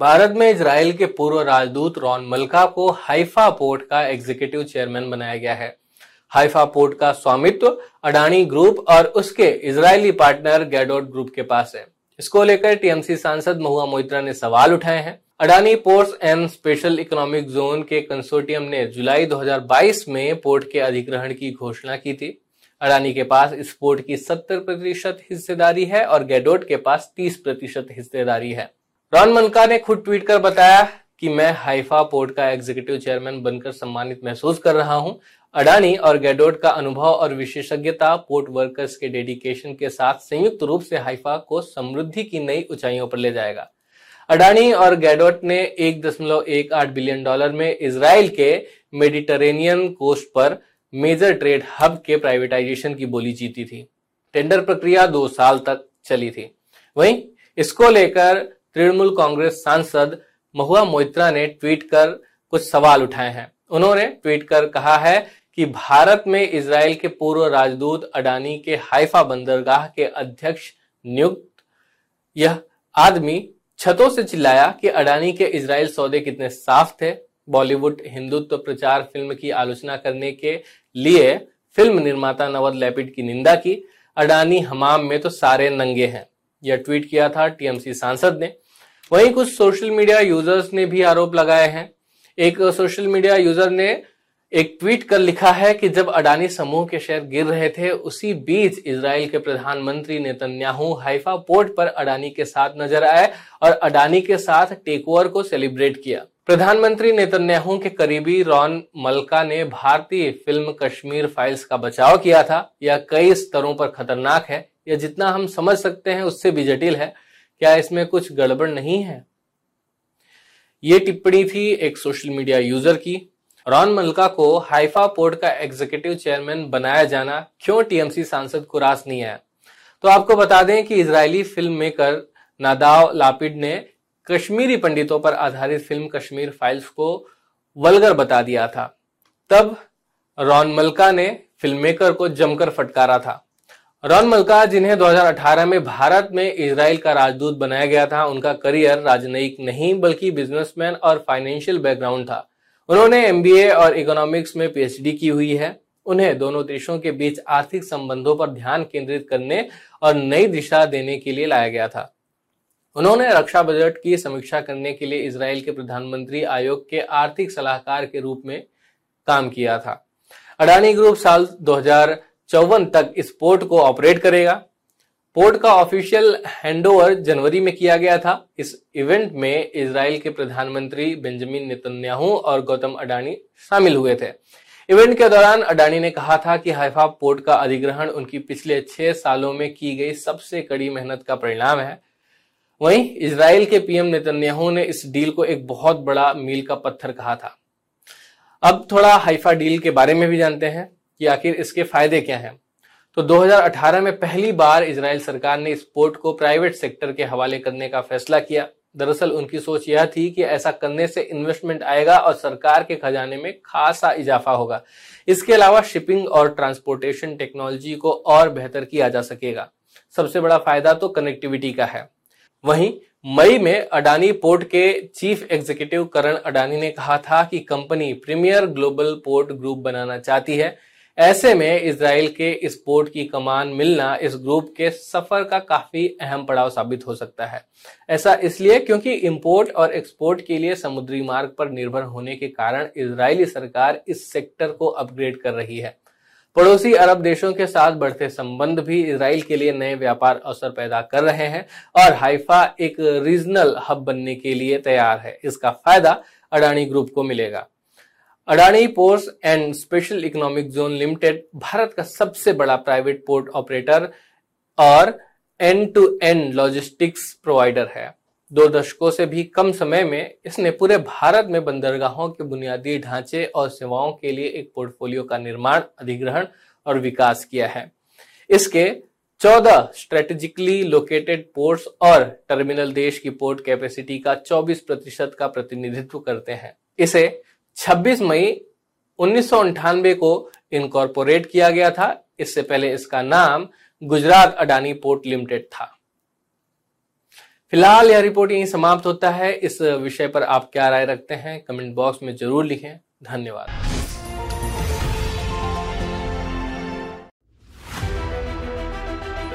भारत में इसराइल के पूर्व राजदूत रॉन मल्का को हाइफा पोर्ट का एग्जीक्यूटिव चेयरमैन बनाया गया है। हाइफा पोर्ट का स्वामित्व अडानी ग्रुप और उसके इजरायली पार्टनर गैडोट ग्रुप के पास है। इसको लेकर टीएमसी सांसद महुआ मोइत्रा ने सवाल उठाए हैं। Adani ports and special economic zone के कंसोर्टियम ने जुलाई 2022 में पोर्ट के अधिग्रहण की घोषणा की थी। अडानी के पास इस पोर्ट की 70 प्रतिशत हिस्सेदारी है और गैडोट के पास 30 प्रतिशत हिस्सेदारी है। रॉन मनका ने खुद ट्वीट कर बताया कि मैं हाइफा पोर्ट का एग्जीक्यूटिव चेयरमैन बनकर सम्मानित महसूस कर रहा हूँ। अडानी और गैडोट का अनुभव और विशेषज्ञता पोर्ट वर्कर्स के डेडिकेशन के साथ संयुक्त रूप से हाइफा को समृद्धि की नई ऊंचाइयों पर ले जाएगा। अडानी और गैडोट ने एक दशमलव एक आठ बिलियन डॉलर में इसराइल के मेडिटरेनियन कोस्ट पर मेजर ट्रेड हब के प्राइवेटाइजेशन की बोली जीती थी। टेंडर प्रक्रिया दो साल तक चली थी। वहीं इसको लेकर तृणमूल कांग्रेस सांसद महुआ मोइत्रा ने ट्वीट कर कुछ सवाल उठाए हैं। उन्होंने ट्वीट कर कहा है कि भारत में इसराइल के पूर्व राजदूत अडानी के हाइफा बंदरगाह के अध्यक्ष नियुक्त, यह आदमी छतों से चिल्लाया कि अडानी के इसराइल सौदे कितने साफ़ थे। बॉलीवुड हिंदुत्व प्रचार फ़िल्म की आलोचना करने के लिए फ़िल्म निर्माता नवद लैपिड की निंदा की। अडानी हमाम में तो सारे नंगे हैं। यह ट्वीट किया था टीएमसी सांसद ने। वहीं कुछ सोशल मीडिया यूज़र्स ने भी आरोप लगाए हैं। एक सोशल मीडिया यूज़र ने एक ट्वीट कर लिखा है कि जब अडानी समूह के शेयर गिर रहे थे, उसी बीच इसराइल के प्रधानमंत्री नेतन्याहू हाइफा पोर्ट पर अडानी के साथ नज़र आए और अडानी के साथ टेक ओवर को सेलिब्रेट किया। प्रधानमंत्री नेतन्याहू के करीबी रॉन मलका ने भारतीय फ़िल्म कश्मीर फाइल्स का बचाव किया था। यह कई स्तरों पर खतरनाक है। यह जितना हम समझ सकते हैं, उससे भी जटिल है। क्या इसमें कुछ गड़बड़ नहीं है? ये टिप्पणी थी एक सोशल मीडिया यूज़र की। रॉन मलका को हाइफा पोर्ट का एग्जीक्यूटिव चेयरमैन बनाया जाना क्यों टीएमसी सांसद को रास नहीं आया? तो आपको बता दें कि Israeli film maker Nadav Lapid ने कश्मीरी पंडितों पर आधारित फ़िल्म कश्मीर फाइल्स को वलगर बता दिया था। तब रॉन मलका ने फ़िल्म मेकर को जमकर फटकारा था। रॉन मलका, जिन्हें 2018 में भारत में इसराइल का राजदूत बनाया गया था, उनका करियर राजनयिक नहीं, बल्कि बिजनेसमैन और फाइनेंशियल बैकग्राउंड था। उन्होंने एमबीए और इकोनॉमिक्स में पीएचडी की हुई है। उन्हें दोनों देशों के बीच आर्थिक संबंधों पर ध्यान केंद्रित करने और नई दिशा देने के लिए लाया गया था। उन्होंने रक्षा बजट की समीक्षा करने के लिए इसराइल के प्रधानमंत्री आयोग के आर्थिक सलाहकार के रूप में काम किया था। अडानी ग्रुप साल चौवन तक इस पोर्ट को ऑपरेट करेगा। पोर्ट का ऑफिशियल हैंडओवर जनवरी में किया गया था। इस इवेंट में इसराइल के प्रधानमंत्री बेंजामिन नेतन्याहू और गौतम अडानी शामिल हुए थे। इवेंट के दौरान अडानी ने कहा था कि हाइफा पोर्ट का अधिग्रहण उनकी पिछले छह सालों में की गई सबसे कड़ी मेहनत का परिणाम है। वहीं इसराइल के पीएम नेतन्याहू ने इस डील को एक बहुत बड़ा मील का पत्थर कहा था। अब थोड़ा हाइफा डील के बारे में भी जानते हैं। कि आखिर इसके फ़ायदे क्या हैं? तो 2018 में पहली बार इसराइल सरकार ने इस पोर्ट को प्राइवेट सेक्टर के हवाले करने का फैसला किया। दरअसल उनकी सोच यह थी कि ऐसा करने से इन्वेस्टमेंट आएगा और सरकार के खजाने में खासा इजाफा होगा। इसके अलावा शिपिंग और ट्रांसपोर्टेशन टेक्नोलॉजी को और बेहतर किया जा सकेगा। सबसे बड़ा फ़ायदा तो कनेक्टिविटी का है। वहीं मई में अडानी पोर्ट के चीफ एग्जीक्यूटिव करण अडानी ने कहा था कि company premier global port group बनाना चाहती है। ऐसे में इसराइल के इस पोर्ट की कमान मिलना इस ग्रुप के सफ़र का काफ़ी अहम पड़ाव साबित हो सकता है। ऐसा इसलिए क्योंकि इंपोर्ट और एक्सपोर्ट के लिए समुद्री मार्ग पर निर्भर होने के कारण इजरायली सरकार इस सेक्टर को अपग्रेड कर रही है। पड़ोसी अरब देशों के साथ बढ़ते संबंध भी इसराइल के लिए नए व्यापार अवसर पैदा कर रहे हैं और हाइफा एक रीजनल हब बनने के लिए तैयार है। इसका फ़ायदा अडानी ग्रुप को मिलेगा। Adani ports and special economic zone limited, Bharat का सबसे बड़ा प्राइवेट पोर्ट ऑपरेटर और end to end logistics provider है। दो दशकों से भी कम समय में इसने पूरे भारत में बंदरगाहों के बुनियादी ढांचे और सेवाओं के लिए एक पोर्टफोलियो का निर्माण, अधिग्रहण और विकास किया है। इसके 14 स्ट्रेटेजिकली लोकेटेड पोर्ट्स और टर्मिनल देश की पोर्ट कैपेसिटी का 24 प्रतिशत का प्रतिनिधित्व करते हैं। इसे 26 मई उन्नीस को इनकॉर्पोरेट किया गया था। इससे पहले इसका नाम गुजरात अडानी पोर्ट लिमिटेड था। फ़िलहाल यह रिपोर्ट यही समाप्त होता है। इस विषय पर आप क्या राय रखते हैं, कमेंट बॉक्स में ज़रूर लिखें। धन्यवाद।